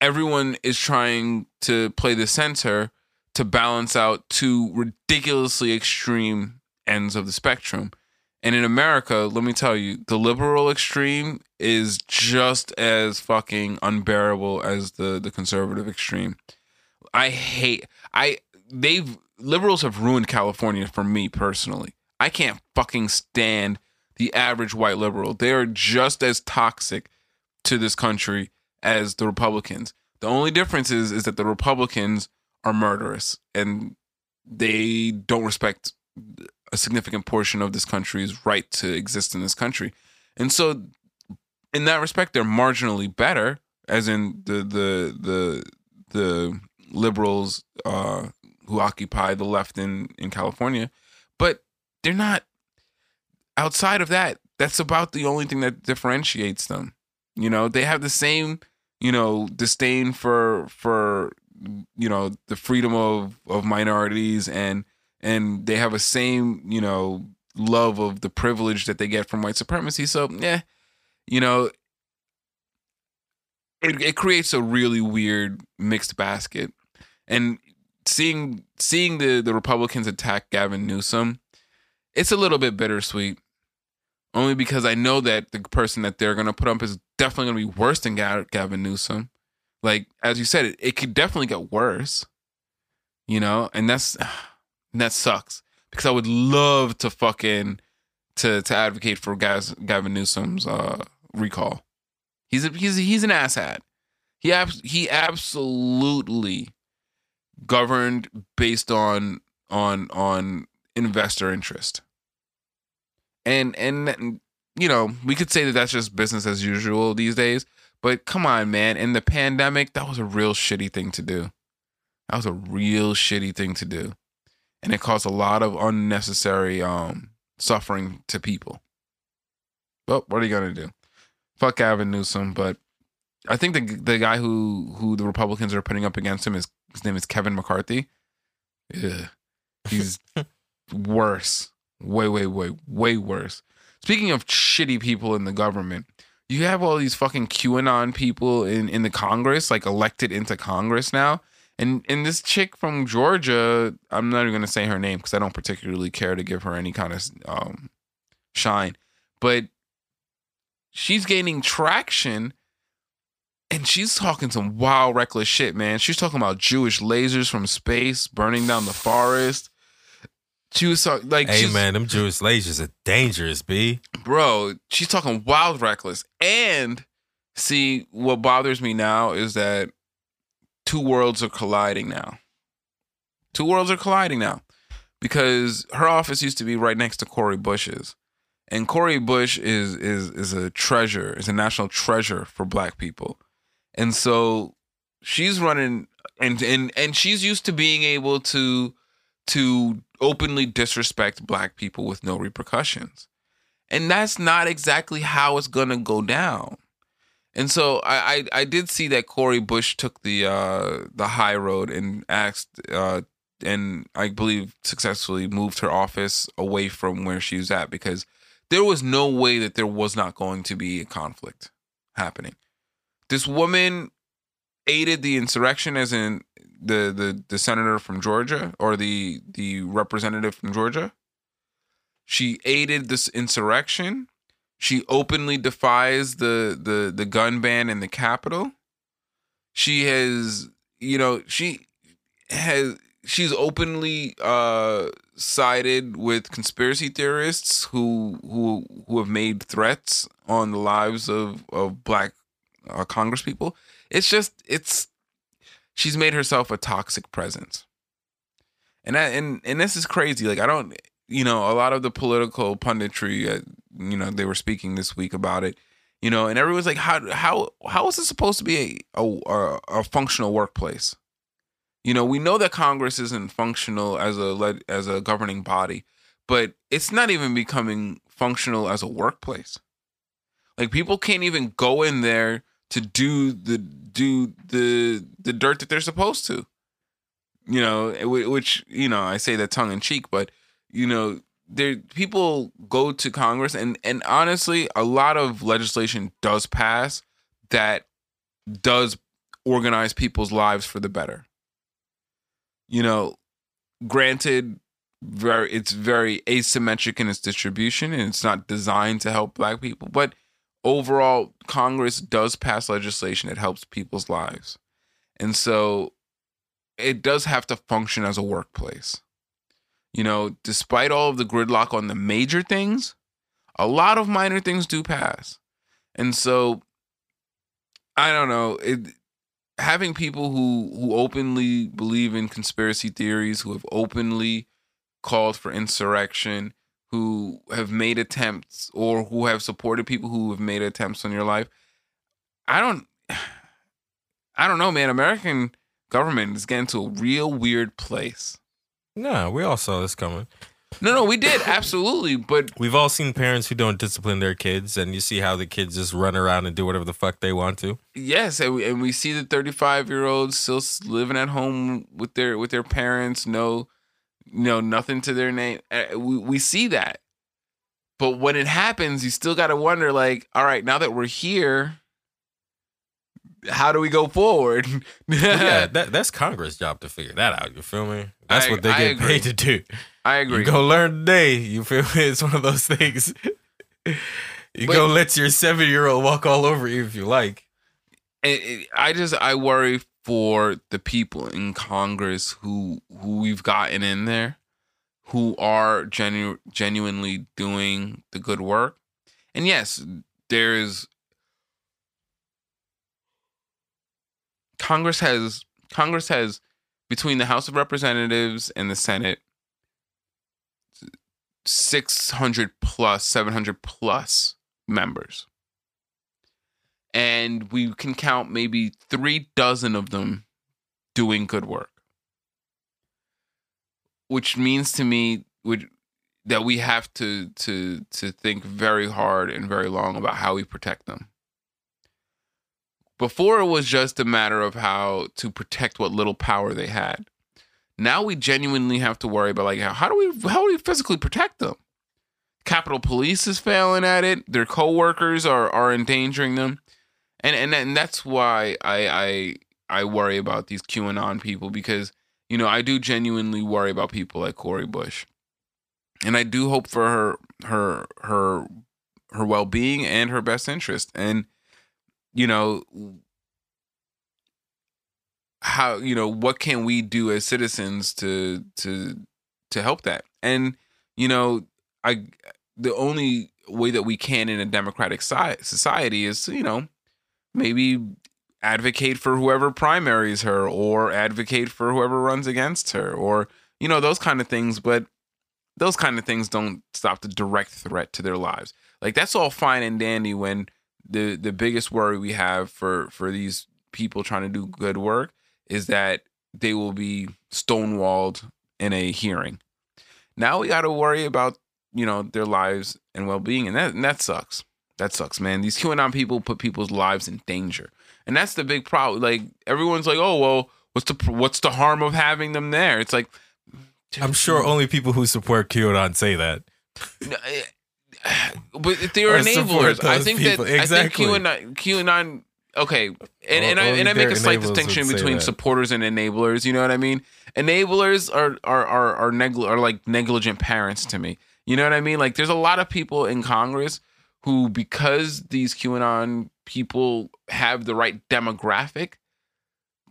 everyone is trying to play the center to balance out two ridiculously extreme ends of the spectrum and in America, let me tell you, the liberal extreme is just as fucking unbearable as the the conservative extreme. I hate I they've liberals have ruined California for me personally. I can't fucking stand the average white liberal. They are just as toxic to this country as the Republicans. The only difference is is that the Republicans are murderous and they don't respect a significant portion of this country's right to exist in this country. And so in that respect they're marginally better as in the the the the liberals uh who occupy the left in in California, but they're not outside of that that's about the only thing that differentiates them. You know, they have the same, you know, disdain for for you know, the freedom of of minorities and and they have a same, you know, love of the privilege that they get from white supremacy. So, yeah, you know, it, it creates a really weird mixed basket. And seeing seeing the the Republicans attack Gavin Newsom, it's a little bit bittersweet. Only because I know that the person that they're gonna put up is definitely gonna be worse than Gavin Newsom. Like as you said, it, it could definitely get worse. You know, and that's and that sucks because I would love to fucking to to advocate for Gavin Newsom's uh, recall. He's a, he's he's an asshat. He ab- he absolutely governed based on on on investor interest. And and you know we could say that that's just business as usual these days. But come on, man! In the pandemic, that was a real shitty thing to do. That was a real shitty thing to do and it caused a lot of unnecessary um suffering to people. But what are you gonna do? Fuck Gavin Newsom, but I think the the guy who who the Republicans are putting up against him is his name is Kevin McCarthy. Yeah, he's worse, way way way way worse. Speaking of shitty people in the government, you have all these fucking QAnon people in in the Congress, like elected into Congress now. And and this chick from Georgia, I'm not even gonna say her name because I don't particularly care to give her any kind of um, shine. but she's gaining traction and she's talking some wild reckless shit man she's talking about jewish lasers from space burning down the forest she was talking like Hey man, them Jewish lasers are dangerous, b. bro she's talking wild reckless and see what bothers me now is that two worlds are colliding now. Two worlds are colliding now because her office used to be right next to Cori Bush's. And Cori Bush is is is a treasure is a national treasure for black people. And so she's running and and and she's used to being able to to openly disrespect black people with no repercussions. And that's not exactly how it's gonna go down. And so I I, I did see that Cori Bush took the uh, the high road and asked uh, and I believe successfully moved her office away from where she was at because there was no way that there was not going to be a conflict happening. This woman aided the insurrection as in the the the senator from Georgia or the the representative from Georgia. She aided this insurrection. She openly defies the the the gun ban in the Capitol. She has, you know, she has she's openly uh sided with conspiracy theorists who who who have made threats on the lives of of black uh, congress people. It's just it's she's made herself a toxic presence. And that, and and this is crazy. Like I don't you know, a lot of the political punditry, uh, you know, they were speaking this week about it, you know, and everyone's like, how how how is this supposed to be a a, a functional workplace? You know, we know that Congress isn't functional as a as a governing body, but it's not even becoming functional as a workplace. Like people can't even go in there to do the do the the dirt that they're supposed to. You know, which you know, I say that tongue in cheek, but you know there people go to congress and and honestly a lot of legislation does pass that does organize people's lives for the better. You know granted very it's very asymmetric in its distribution and it's not designed to help black people but overall congress does pass legislation that helps people's lives. And so it does have to function as a workplace you know, despite all of the gridlock on the major things, a lot of minor things do pass. And so I don't know, it having people who who openly believe in conspiracy theories, who have openly called for insurrection, who have made attempts or who have supported people who have made attempts on your life. I don't I don't know, man. American government is getting to a real weird place. Nah, we all saw this coming. No, no, we did absolutely, but We've all seen parents who don't discipline their kids, and you see how the kids just run around and do whatever the fuck they want to. yes, and we, and we see the thirty-five-year-olds still s- living at home with their with their parents, no, no, nothing to their name. Uh, We we see that, but when it happens, you still got to wonder, like, all right, now that we're here, how do we go forward? yeah, that, that's Congress' job to figure that out. You feel me? That's I- what they I get agree. paid to do. I agree. You go learn today. You feel me? It's one of those things. You But- go let your seven year old walk all over you if you like. I just I worry for the people in Congress who who we've gotten in there, who are genu- genuinely doing the good work, and yes, there's Congress has Congress has between the House of Representatives and the Senate. 600 plus 700 plus members and we can count maybe three dozen of them doing good work which means to me would that we have to to to think very hard and very long about how we protect them before it was just a matter of how to protect what little power they had. Now we genuinely have to worry about like how, how do we how do we physically protect them? Capitol police is failing at it. Their co-workers are are endangering them. And and and that's why I I I worry about these QAnon people because you know I do genuinely worry about people like Cori Bush, and I do hope for her her her her well being and her best interest. And you know how you know what can we do as citizens to to to help that? And you know, I the only way that we can in a democratic society is you know maybe advocate for whoever primaries her or advocate for whoever runs against her or you know those kind of things but those kind of things don't stop the direct threat to their lives like that's all fine and dandy when the the biggest worry we have for for these people trying to do good work is that they will be stonewalled in a hearing now we got to worry about you know their lives and well-being and that and that sucks that sucks man these qanon people put people's lives in danger and that's the big problem. Like everyone's like, oh well, what's the what's the harm of having them there? It's like, I'm sure only people who support QAnon say that. Eh, But they're enablers, I think people. that exactly. I think QAnon, QAnon okay, and, and I and I make a slight distinction between supporters and enablers. You know what I mean? Enablers are are are are, negli- are like negligent parents to me. You know what I mean? Like there's a lot of people in Congress who, because these QAnon people have the right demographic,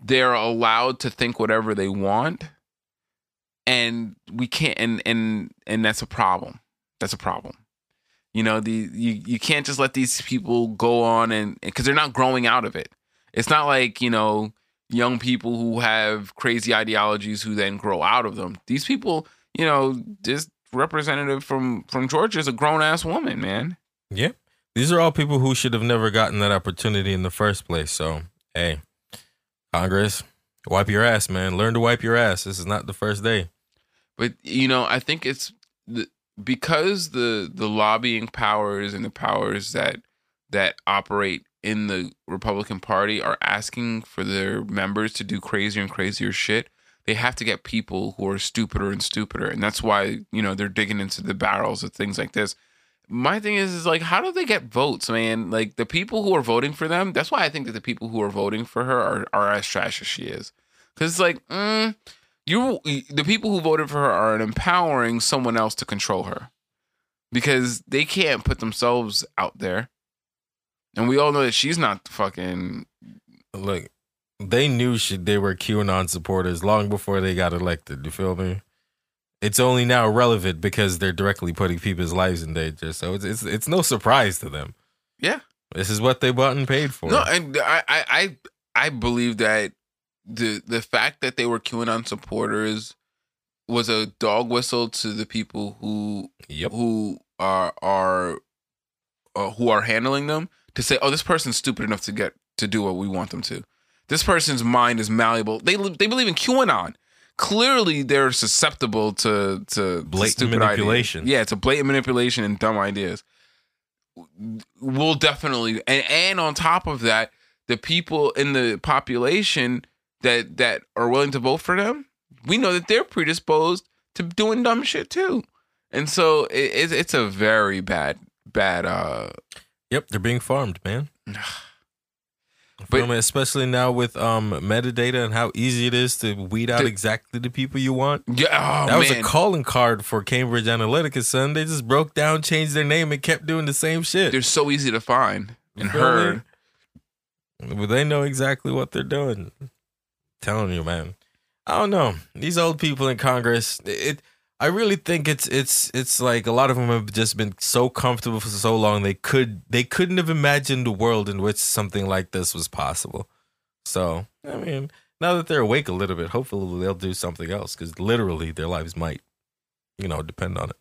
they're allowed to think whatever they want. And we can't and and and that's a problem. That's a problem. You know, the you, you can't just let these people go on and because they're not growing out of it. It's not like, you know, young people who have crazy ideologies who then grow out of them. These people, you know, this representative from from Georgia is a grown ass woman, man. Yeah. These are all people who should have never gotten that opportunity in the first place. So, hey, Congress, wipe your ass, man. Learn to wipe your ass. This is not the first day. But you know, I think it's the, because the the lobbying powers and the powers that that operate in the Republican Party are asking for their members to do crazier and crazier shit. They have to get people who are stupider and stupider, and that's why you know they're digging into the barrels of things like this. My thing is is like how do they get votes man? Like the people who are voting for them that's why i think that the people who are voting for her are, are as trash as she is. Because it's like mm, you the people who voted for her are empowering someone else to control her because they can't put themselves out there and we all know that she's not fucking look they knew she, they were qanon supporters long before they got elected you feel me it's only now relevant because they're directly putting people's lives in danger. So it's it's, it's no surprise to them. Yeah, this is what they bought and paid for. No, and I I I believe that the the fact that they were QAnon supporters was a dog whistle to the people who yep. who are are uh, who are handling them to say, oh, this person's stupid enough to get to do what we want them to. This person's mind is malleable. They they believe in QAnon clearly they're susceptible to to blatant manipulation. Ideas. Yeah, it's a blatant manipulation and dumb ideas. We'll definitely and and on top of that, the people in the population that that are willing to vote for them, we know that they're predisposed to doing dumb shit too, and so it, it's a very bad bad. uh Yep, they're being farmed, man. But especially now with um metadata and how easy it is to weed out the, exactly the people you want. Yeah, oh, that was a calling card for Cambridge Analytica. Son, they just broke down, changed their name, and kept doing the same shit. They're so easy to find and herd. But they know exactly what they're doing. Telling you, man. I don't know. These old people in Congress, it I really think it's it's it's like a lot of them have just been so comfortable for so long they could they couldn't have imagined a world in which something like this was possible. So I mean, now that they're awake a little bit, hopefully they'll do something else because literally their lives might, you know, depend on it.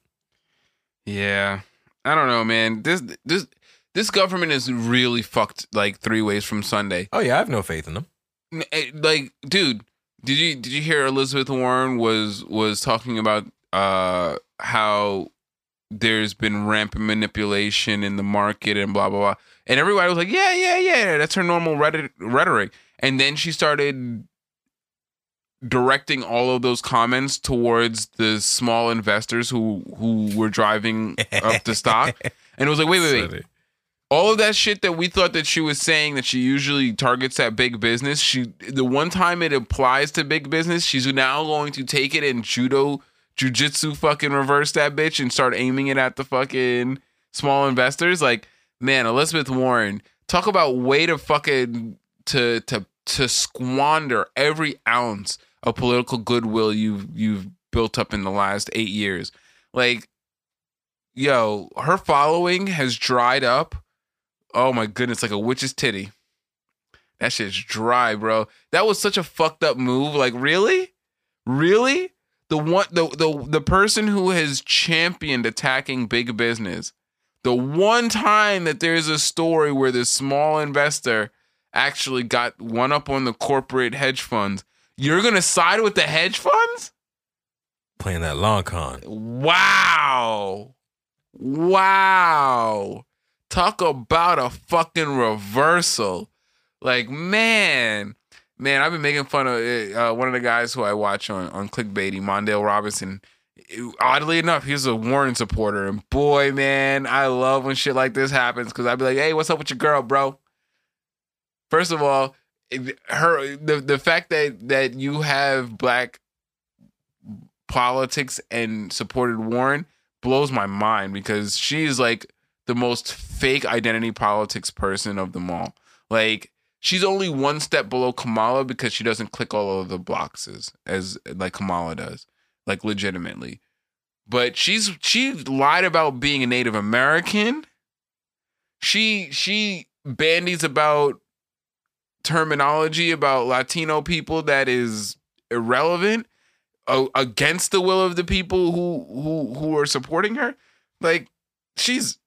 Yeah, I don't know, man. This this this government is really fucked like three ways from Sunday. Oh yeah, I have no faith in them. Eh, like, dude, did you did you hear Elizabeth Warren was was talking about uh, how there's been rampant manipulation in the market and blah blah blah. And everybody was like, "Yeah, yeah, yeah, that's her normal rhetoric." And then she started directing all of those comments towards the small investors who who were driving up the stock. And it was like, "Wait, wait, wait." All of that shit that we thought that she was saying that she usually targets at big business, she the one time it applies to big business, she's now going to take it and judo jujitsu fucking reverse that bitch and start aiming it at the fucking small investors. Like, man, Elizabeth Warren, talk about way to fucking to to to squander every ounce of political goodwill you've you've built up in the last eight years. Like, yo, her following has dried up. Oh my goodness, like a witch's titty. That shit's dry, bro. That was such a fucked up move. Like, really? Really? The one the the the person who has championed attacking big business. The one time that there's a story where the small investor actually got one up on the corporate hedge funds, you're gonna side with the hedge funds? Playing that long con. Wow. Wow. Talk about a fucking reversal. Like, man, man, I've been making fun of uh, one of the guys who I watch on, on Clickbaity, Mondale Robinson. Oddly enough, he's a Warren supporter. And boy, man, I love when shit like this happens because I'd be like, hey, what's up with your girl, bro? First of all, her the, the fact that that you have black politics and supported Warren blows my mind because she's like the most fake identity politics person of them all. Like she's only one step below Kamala because she doesn't click all of the boxes as like Kamala does, like legitimately. But she's she lied about being a Native American. She she bandies about terminology about Latino people that is irrelevant against the will of the people who who who are supporting her. Like she's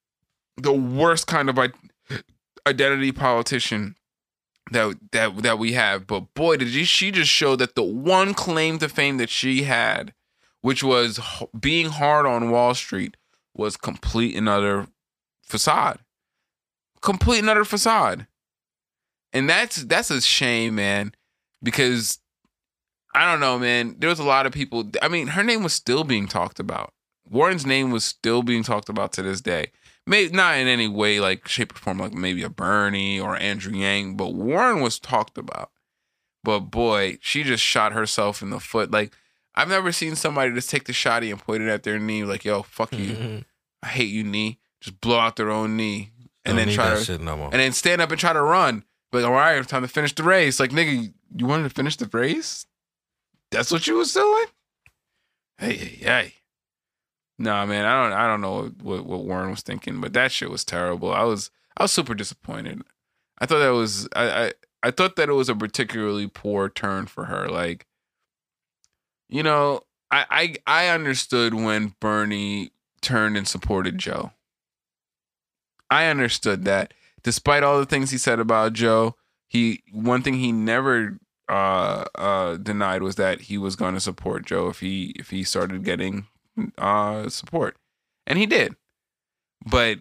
the worst kind of identity politician that that that we have. But boy, did she just show that the one claim to fame that she had, which was being hard on Wall Street, was complete and utter facade. Complete and utter facade. And that's that's a shame, man, because I don't know, man. There was a lot of people. I mean, her name was still being talked about. Warren's name was still being talked about to this day. Maybe not in any way, like shape or form, like maybe a Bernie or Andrew Yang, but Warren was talked about. But boy, she just shot herself in the foot. Like I've never seen somebody just take the shotty and point it at their knee, like "Yo, fuck you, mm-hmm. I hate you, knee." Just blow out their own knee, and Don't then try to, no more. and then stand up and try to run. Like, all right, time to finish the race. Like nigga, you wanted to finish the race? That's what you was doing? Hey, hey, hey. Nah, man, I don't, I don't know what, what, Warren was thinking, but that shit was terrible. I was, I was super disappointed. I thought that was, I, I, I thought that it was a particularly poor turn for her. Like, you know, I, I, I understood when Bernie turned and supported Joe. I understood that, despite all the things he said about Joe, he one thing he never uh, uh, denied was that he was going to support Joe if he if he started getting uh, support, and he did. But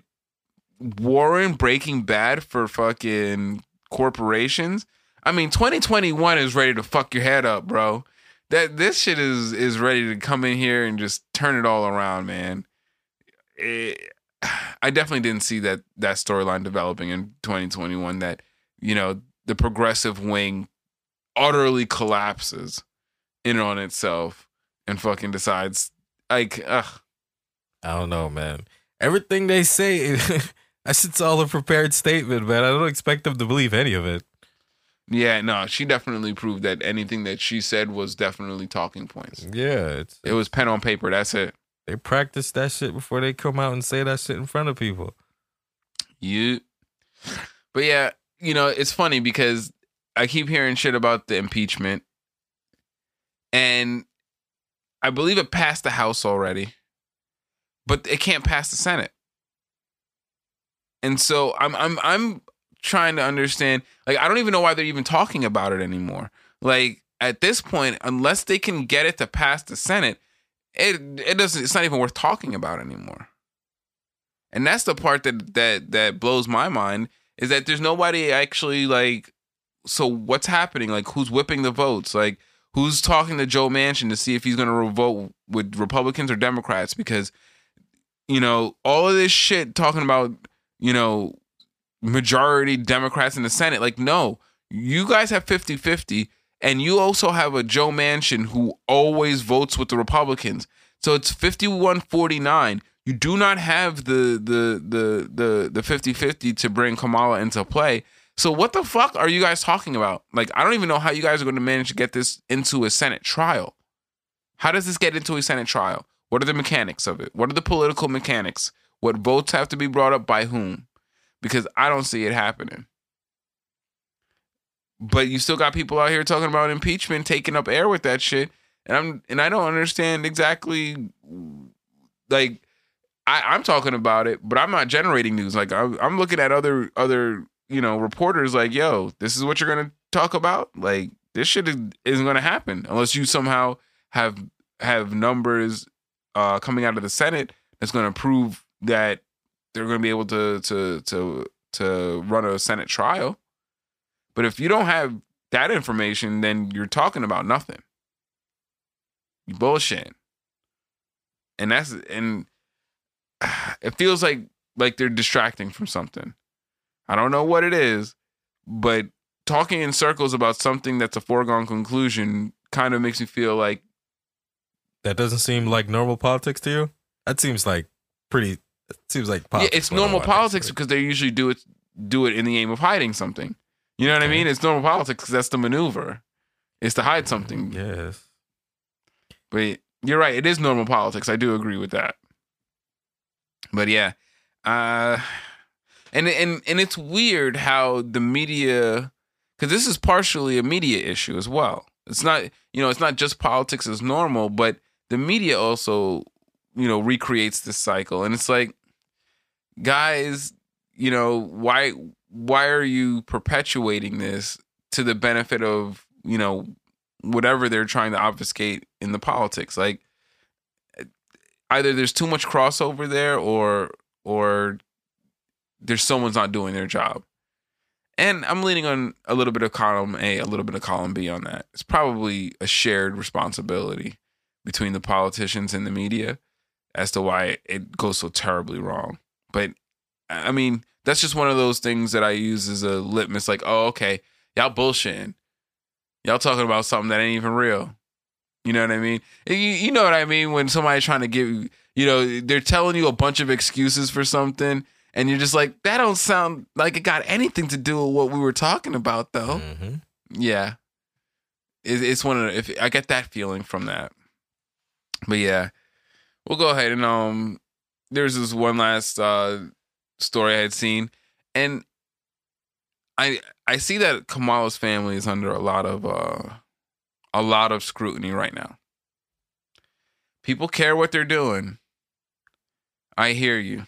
Warren Breaking Bad for fucking corporations. I mean, 2021 is ready to fuck your head up, bro. That this shit is is ready to come in here and just turn it all around, man. It, I definitely didn't see that that storyline developing in 2021. That you know the progressive wing utterly collapses in on itself and fucking decides like ugh I don't know, man. Everything they say, that shit's all a prepared statement, man. I don't expect them to believe any of it. yeah no she definitely proved that anything that she said was definitely talking points Yeah, it's it was pen on paper that's it they practice that shit before they come out and say that shit in front of people. you but yeah you know it's funny because i keep hearing shit about the impeachment and i believe it passed the house already but it can't pass the senate. And so i'm i'm i'm trying to understand like i don't even know why they're even talking about it anymore. Like at this point unless they can get it to pass the senate it it doesn't it's not even worth talking about anymore. And that's the part that that that blows my mind is that there's nobody actually like so what's happening? Like who's whipping the votes? Like who's talking to joe manchin to see if he's going to vote with republicans or democrats? Because you know all of this shit talking about you know majority democrats in the senate like no. You guys have 50-50 and you also have a joe manchin who always votes with the republicans. So it's 51-49 You do not have the the the the the 50-50 to bring Kamala into play. So what the fuck are you guys talking about? Like I don't even know how you guys are going to manage to get this into a Senate trial. How does this get into a Senate trial? What are the mechanics of it? What are the political mechanics? What votes have to be brought up by whom? Because I don't see it happening. But you still got people out here talking about impeachment, taking up air with that shit, and I'm and I don't understand exactly. Like, I, I'm talking about it, but I'm not generating news. Like, I'm, I'm looking at other other you know reporters. Like, yo, this is what you're gonna talk about. Like, this shit is, isn't gonna happen unless you somehow have have numbers uh, coming out of the Senate that's to prove that they're to be able to to to to run a Senate trial. But if you don't have that information, then you're talking about nothing. You bullshit. And that's and it feels like like they're distracting from something. I don't know what it is, but talking in circles about something that's a foregone conclusion kind of makes me feel like That doesn't seem like normal politics to you. That seems like pretty. It seems like politics. yeah, it's normal politics because they usually do it do it in the aim of hiding something. You know what I mean? It's normal politics because that's the maneuver. It's to hide something. Yes. But you're right. It is normal politics. I do agree with that. But yeah, uh, and and and it's weird how the media, because this is partially a media issue as well. It's not you know it's not just politics as normal, but the media also you know recreates this cycle, and it's like, guys, you know why why are you perpetuating this to the benefit of you know whatever they're trying to obfuscate in the politics like either there's too much crossover there or or there's someone's not doing their job. And i'm leaning on a little bit of column a a little bit of column b on that. It's probably a shared responsibility between the politicians and the media as to why it goes so terribly wrong. But i mean that's just one of those things that i use as a litmus like oh okay y'all bullshitting. Y'all talking about something that ain't even real. You know what I mean? You, you know what I mean when somebody's trying to give you, you know, they're telling you a bunch of excuses for something, and you're just like, that don't sound like it got anything to do with what we were talking about, though. hmm Yeah, it, it's one of the, if I get that feeling from that. But yeah, we'll go ahead and um, there's this one last uh story I had seen, and I I see that Kamala's family is under a lot of uh a lot of scrutiny right now. People care what they're doing. I hear you.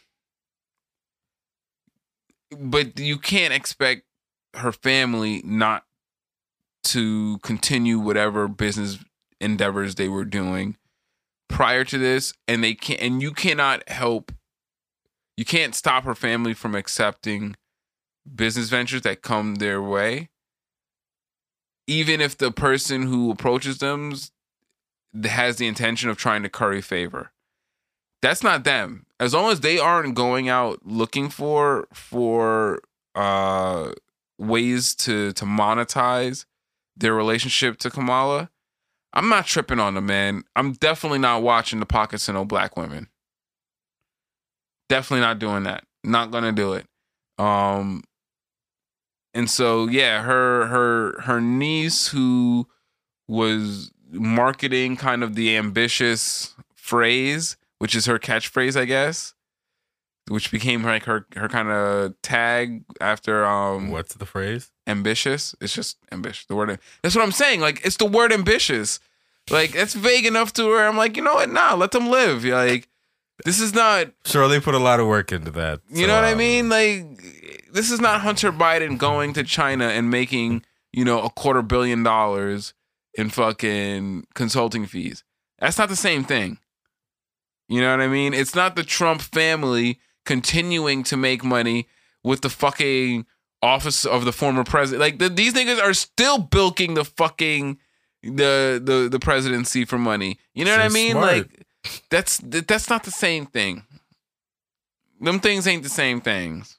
But you can't expect her family not to continue whatever business endeavors they were doing prior to this and they can't and you cannot help you can't stop her family from accepting business ventures that come their way. Even if the person who approaches them has the intention of trying to curry favor that's not them. As long as they aren't going out looking for for uh ways to to monetize their relationship to Kamala I'm not tripping on them man. I'm definitely not watching the pockets of no black women. Definitely not doing that. Not gonna do it. Um and so yeah her her her niece who was marketing kind of the ambitious phrase which is her catchphrase i guess which became like her her kind of tag after um What's the phrase? ambitious it's just ambitious the word that's what i'm saying like it's the word ambitious like that's vague enough to where i'm like you know what nah let them live like this is not Sure, they put a lot of work into that. you know what I um, mean? Like, this is not Hunter Biden going to China and making, you know, a quarter billion dollars in fucking consulting fees. That's not the same thing. You know what I mean? It's not the Trump family continuing to make money with the fucking office of the former president. Like, the, these niggas are still bilking the fucking the the the presidency for money. You know what I mean? smart. Like, that's that's not the same thing them things ain't the same things.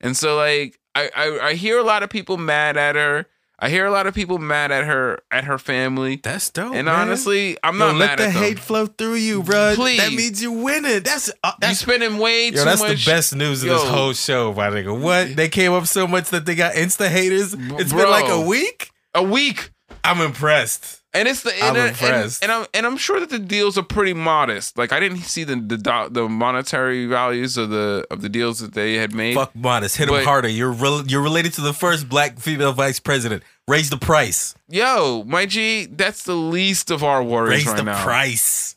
And so like I, I I hear a lot of people mad at her. I hear a lot of people mad at her at her family. That's dope. and man. honestly, I'm Yo, not let mad the at them. hate flow through you, bro. Please, That means you're winning. That's uh, you spending way Yo, too that's much. That's the best news of Yo. this whole show, my nigga. What? They came up so much that they got insta haters. It's Bro. been like a week. A week. I'm impressed. And it's the I'm and, and, and I'm and I'm sure that the deals are pretty modest. Like I didn't see the the the monetary values of the of the deals that they had made. Fuck modest. Hit But- harder. You're rel- you're related to the first black female vice president. Raise the price. Yo, my G, that's the least of our worries Raise right the price.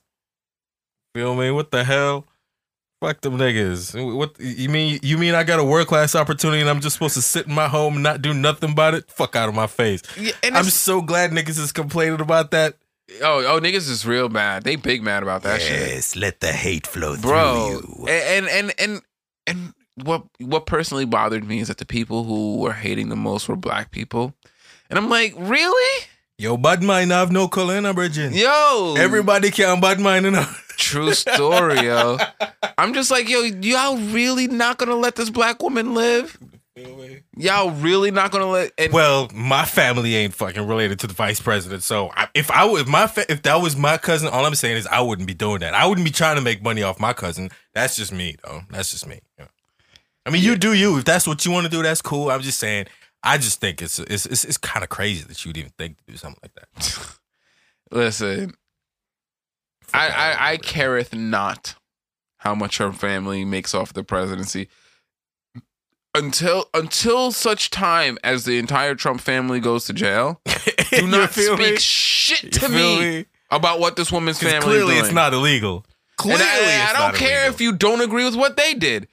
Feel me? What the hell? Fuck them niggas. What you mean? You mean I got a world class opportunity and I'm just supposed to sit in my home and not do nothing about it? Fuck out of my face. Yeah, and I'm so glad niggas is complaining about that. oh oh niggas is real mad. They big mad about that shit, Yes, let the hate flow bro. And and and and what what personally bothered me is that the people who were hating the most were black people, and I'm like, really? Yo, bad mind have no color in a virgin. Yo, Everybody can bad mind in a True story, yo. I'm just like, yo, y'all really not gonna let this black woman live? Y'all really not gonna let? And Well, my family ain't fucking related to the vice president. So I, if I was my fa- if that was my cousin, all I'm saying is I wouldn't be doing that. I wouldn't be trying to make money off my cousin. That's just me, though. That's just me. you know. I mean, you do you. If that's what you want to do, that's cool. I'm just saying. I just think it's it's it's, it's kind of crazy that you'd even think to do something like that. listen, I, I I careth not how much her family makes off the presidency until until such time as the entire Trump family goes to jail. Do not speak me? shit to feel me, about what this woman's family. clearly, doing. it's not illegal. Clearly, I, I don't care illegal. if you don't agree with what they did.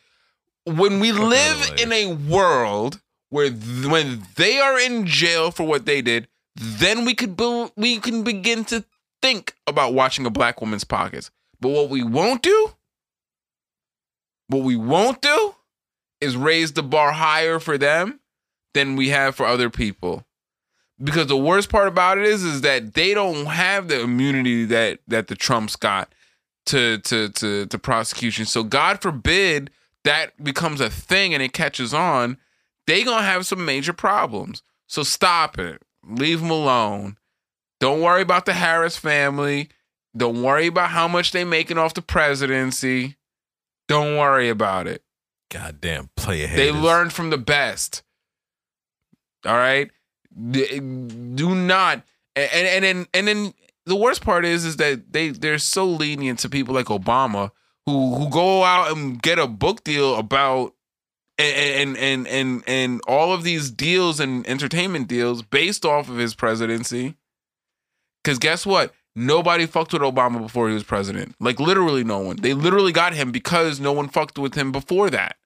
When we live away. in a world where th- when they are in jail for what they did, then we could be- we can begin to think about watching a black woman's pockets. But what we won't do, what we won't do, is raise the bar higher for them than we have for other people. Because the worst part about it is, is that they don't have the immunity that that the Trumps got to to to to prosecution. So God forbid that becomes a thing and it catches on, they gonna have some major problems. So stop it. Leave them alone. Don't worry about the Harris family. Don't worry about how much they're making off the presidency. Don't worry about it. Goddamn, play ahead. They learned from the best. All right. Do not and and then and then the worst part is is that they they're so lenient to people like Obama who who go out and get a book deal about and and and and all of these deals and entertainment deals based off of his presidency. Cause guess what? Nobody fucked with Obama before he was president. Like literally no one. They literally got him because no one fucked with him before that.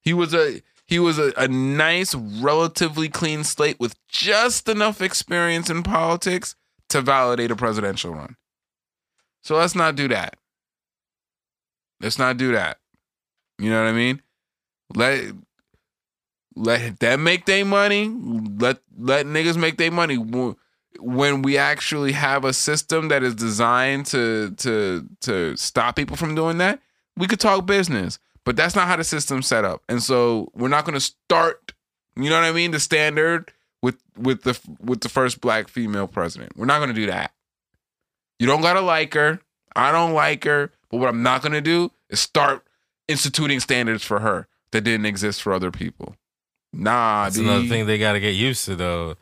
He was a he was a, a nice, relatively clean slate with just enough experience in politics to validate a presidential run. So let's not do that. Let's not do that. You know what I mean? Let let them make their money. Let let niggas make their money. When we actually have a system that is designed to to to stop people from doing that, we could talk business. But that's not how the system's set up. And so we're not going to start, you know what I mean, the standard with with the with the first black female president. We're not going to do that. You don't got to like her. I don't like her. But what I'm not going to do is start instituting standards for her that didn't exist for other people. Nah, That's dude. another thing they got to get used to, though.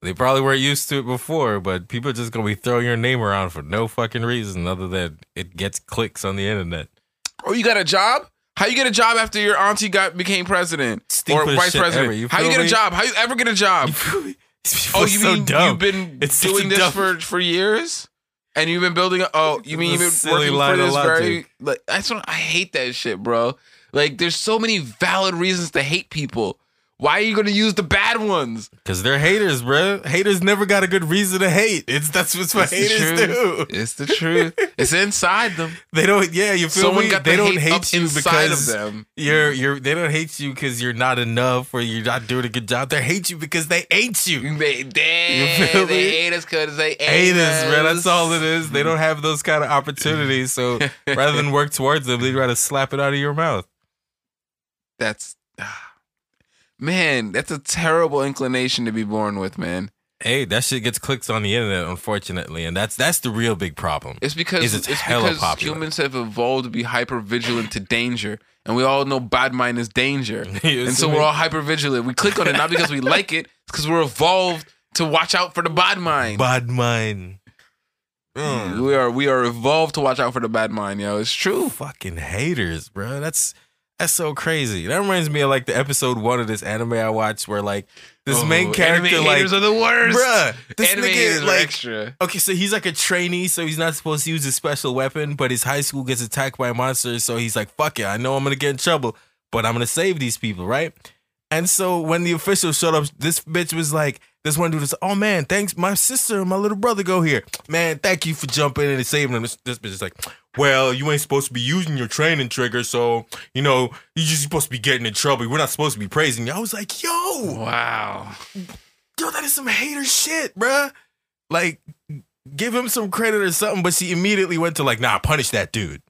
They probably weren't used to it before, but people are just gonna be throwing your name around for no fucking reason other than it gets clicks on the internet. Oh, you got a job? How you get a job after your auntie got became president or vice president? ever, you How you get a job? How you ever get a job? oh, you so mean dumb. you've been It's doing this dumb- for for years, and you've been building? A, oh, you mean you've been working for this very? Like what I hate that shit, bro. Like there's so many valid reasons to hate people. Why are you gonna use the bad ones? Because they're haters, bro. Haters never got a good reason to hate. It's that's what's what It's haters do. It's the truth. it's inside them. They don't. Yeah, you feel Someone me? got the they don't hate, hate, up you inside because of them. you're you're. They don't hate you because you're not enough or you're not doing a good job. They hate you because they hate you. They, You they, feel they me? hate us because they hate, Hate us, bro. That's all it is. They don't have those kind of opportunities. So rather than work towards them, they try to slap it out of your mouth. That's ah. Man, that's a terrible inclination to be born with, man. Hey, that shit gets clicks on the internet, unfortunately, and that's that's the real big problem. It's because it's it's because popular. humans have evolved to be hyper vigilant to danger, and we all know bad mind is danger, and so we're all hyper vigilant. We click on it not because we like it, it's because we're evolved to watch out for the bad mind. Bad mind. Mm. We are we are evolved to watch out for the bad mind, yo. It's true. Fucking haters, bro. That's that's so crazy. That reminds me of like the episode one of this anime I watched where like this main Oh, character anime like are the worst. bruh, this anime nigga like extra. Okay, so he's like a trainee, so he's not supposed to use his special weapon, but his high school gets attacked by monsters, so he's like, fuck it, I know I'm gonna get in trouble, but I'm gonna save these people, right? And so when the official showed up, this bitch was like, this one dude was, oh man, thanks, my sister and my little brother go here. Man, thank you for jumping in and saving them. This, this bitch is like, well, you ain't supposed to be using your training trigger, so, you know, you're just supposed to be getting in trouble. We're not supposed to be praising you. I was like, yo, Wow. yo, that is some hater shit, bruh. Like, give him some credit or something. But she immediately went to like, nah, punish that dude.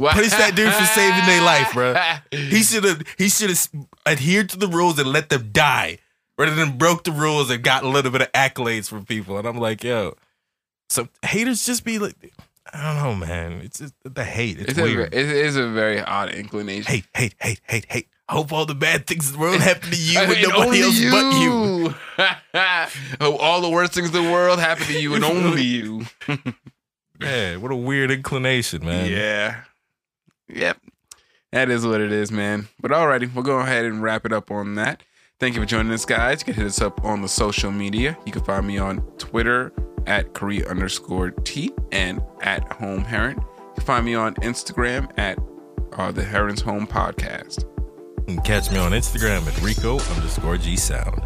Punish that dude for saving their life, bruh. He should have he should have adhered to the rules and let them die, rather than broke the rules and got a little bit of accolades from people. And I'm like, yo, so haters just be like, I don't know, man. It's just the hate. It's, It's a, weird. it is a very odd inclination. hate, hate, hate, hate, hate. I hope all the bad things in the world happen to you I and mean, nobody else but you. oh, all the worst things in the world happen to you and only you. Man, what a weird inclination, man. Yeah. Yep. That is what it is, man. But alrighty, we'll go ahead and wrap it up on that. Thank you for joining us, guys. You can hit us up on the social media. You can find me on Twitter at Korea underscore T and at Home Heron. You can find me on Instagram at uh, the Heron's Home Podcast. You can catch me on Instagram at Rico underscore G Sound.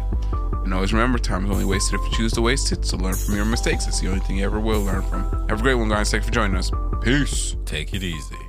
And always remember, time is only wasted if you choose to waste it. So learn from your mistakes. It's the only thing you ever will learn from. Have a great one, guys. Thanks for joining us. Peace. Take it easy.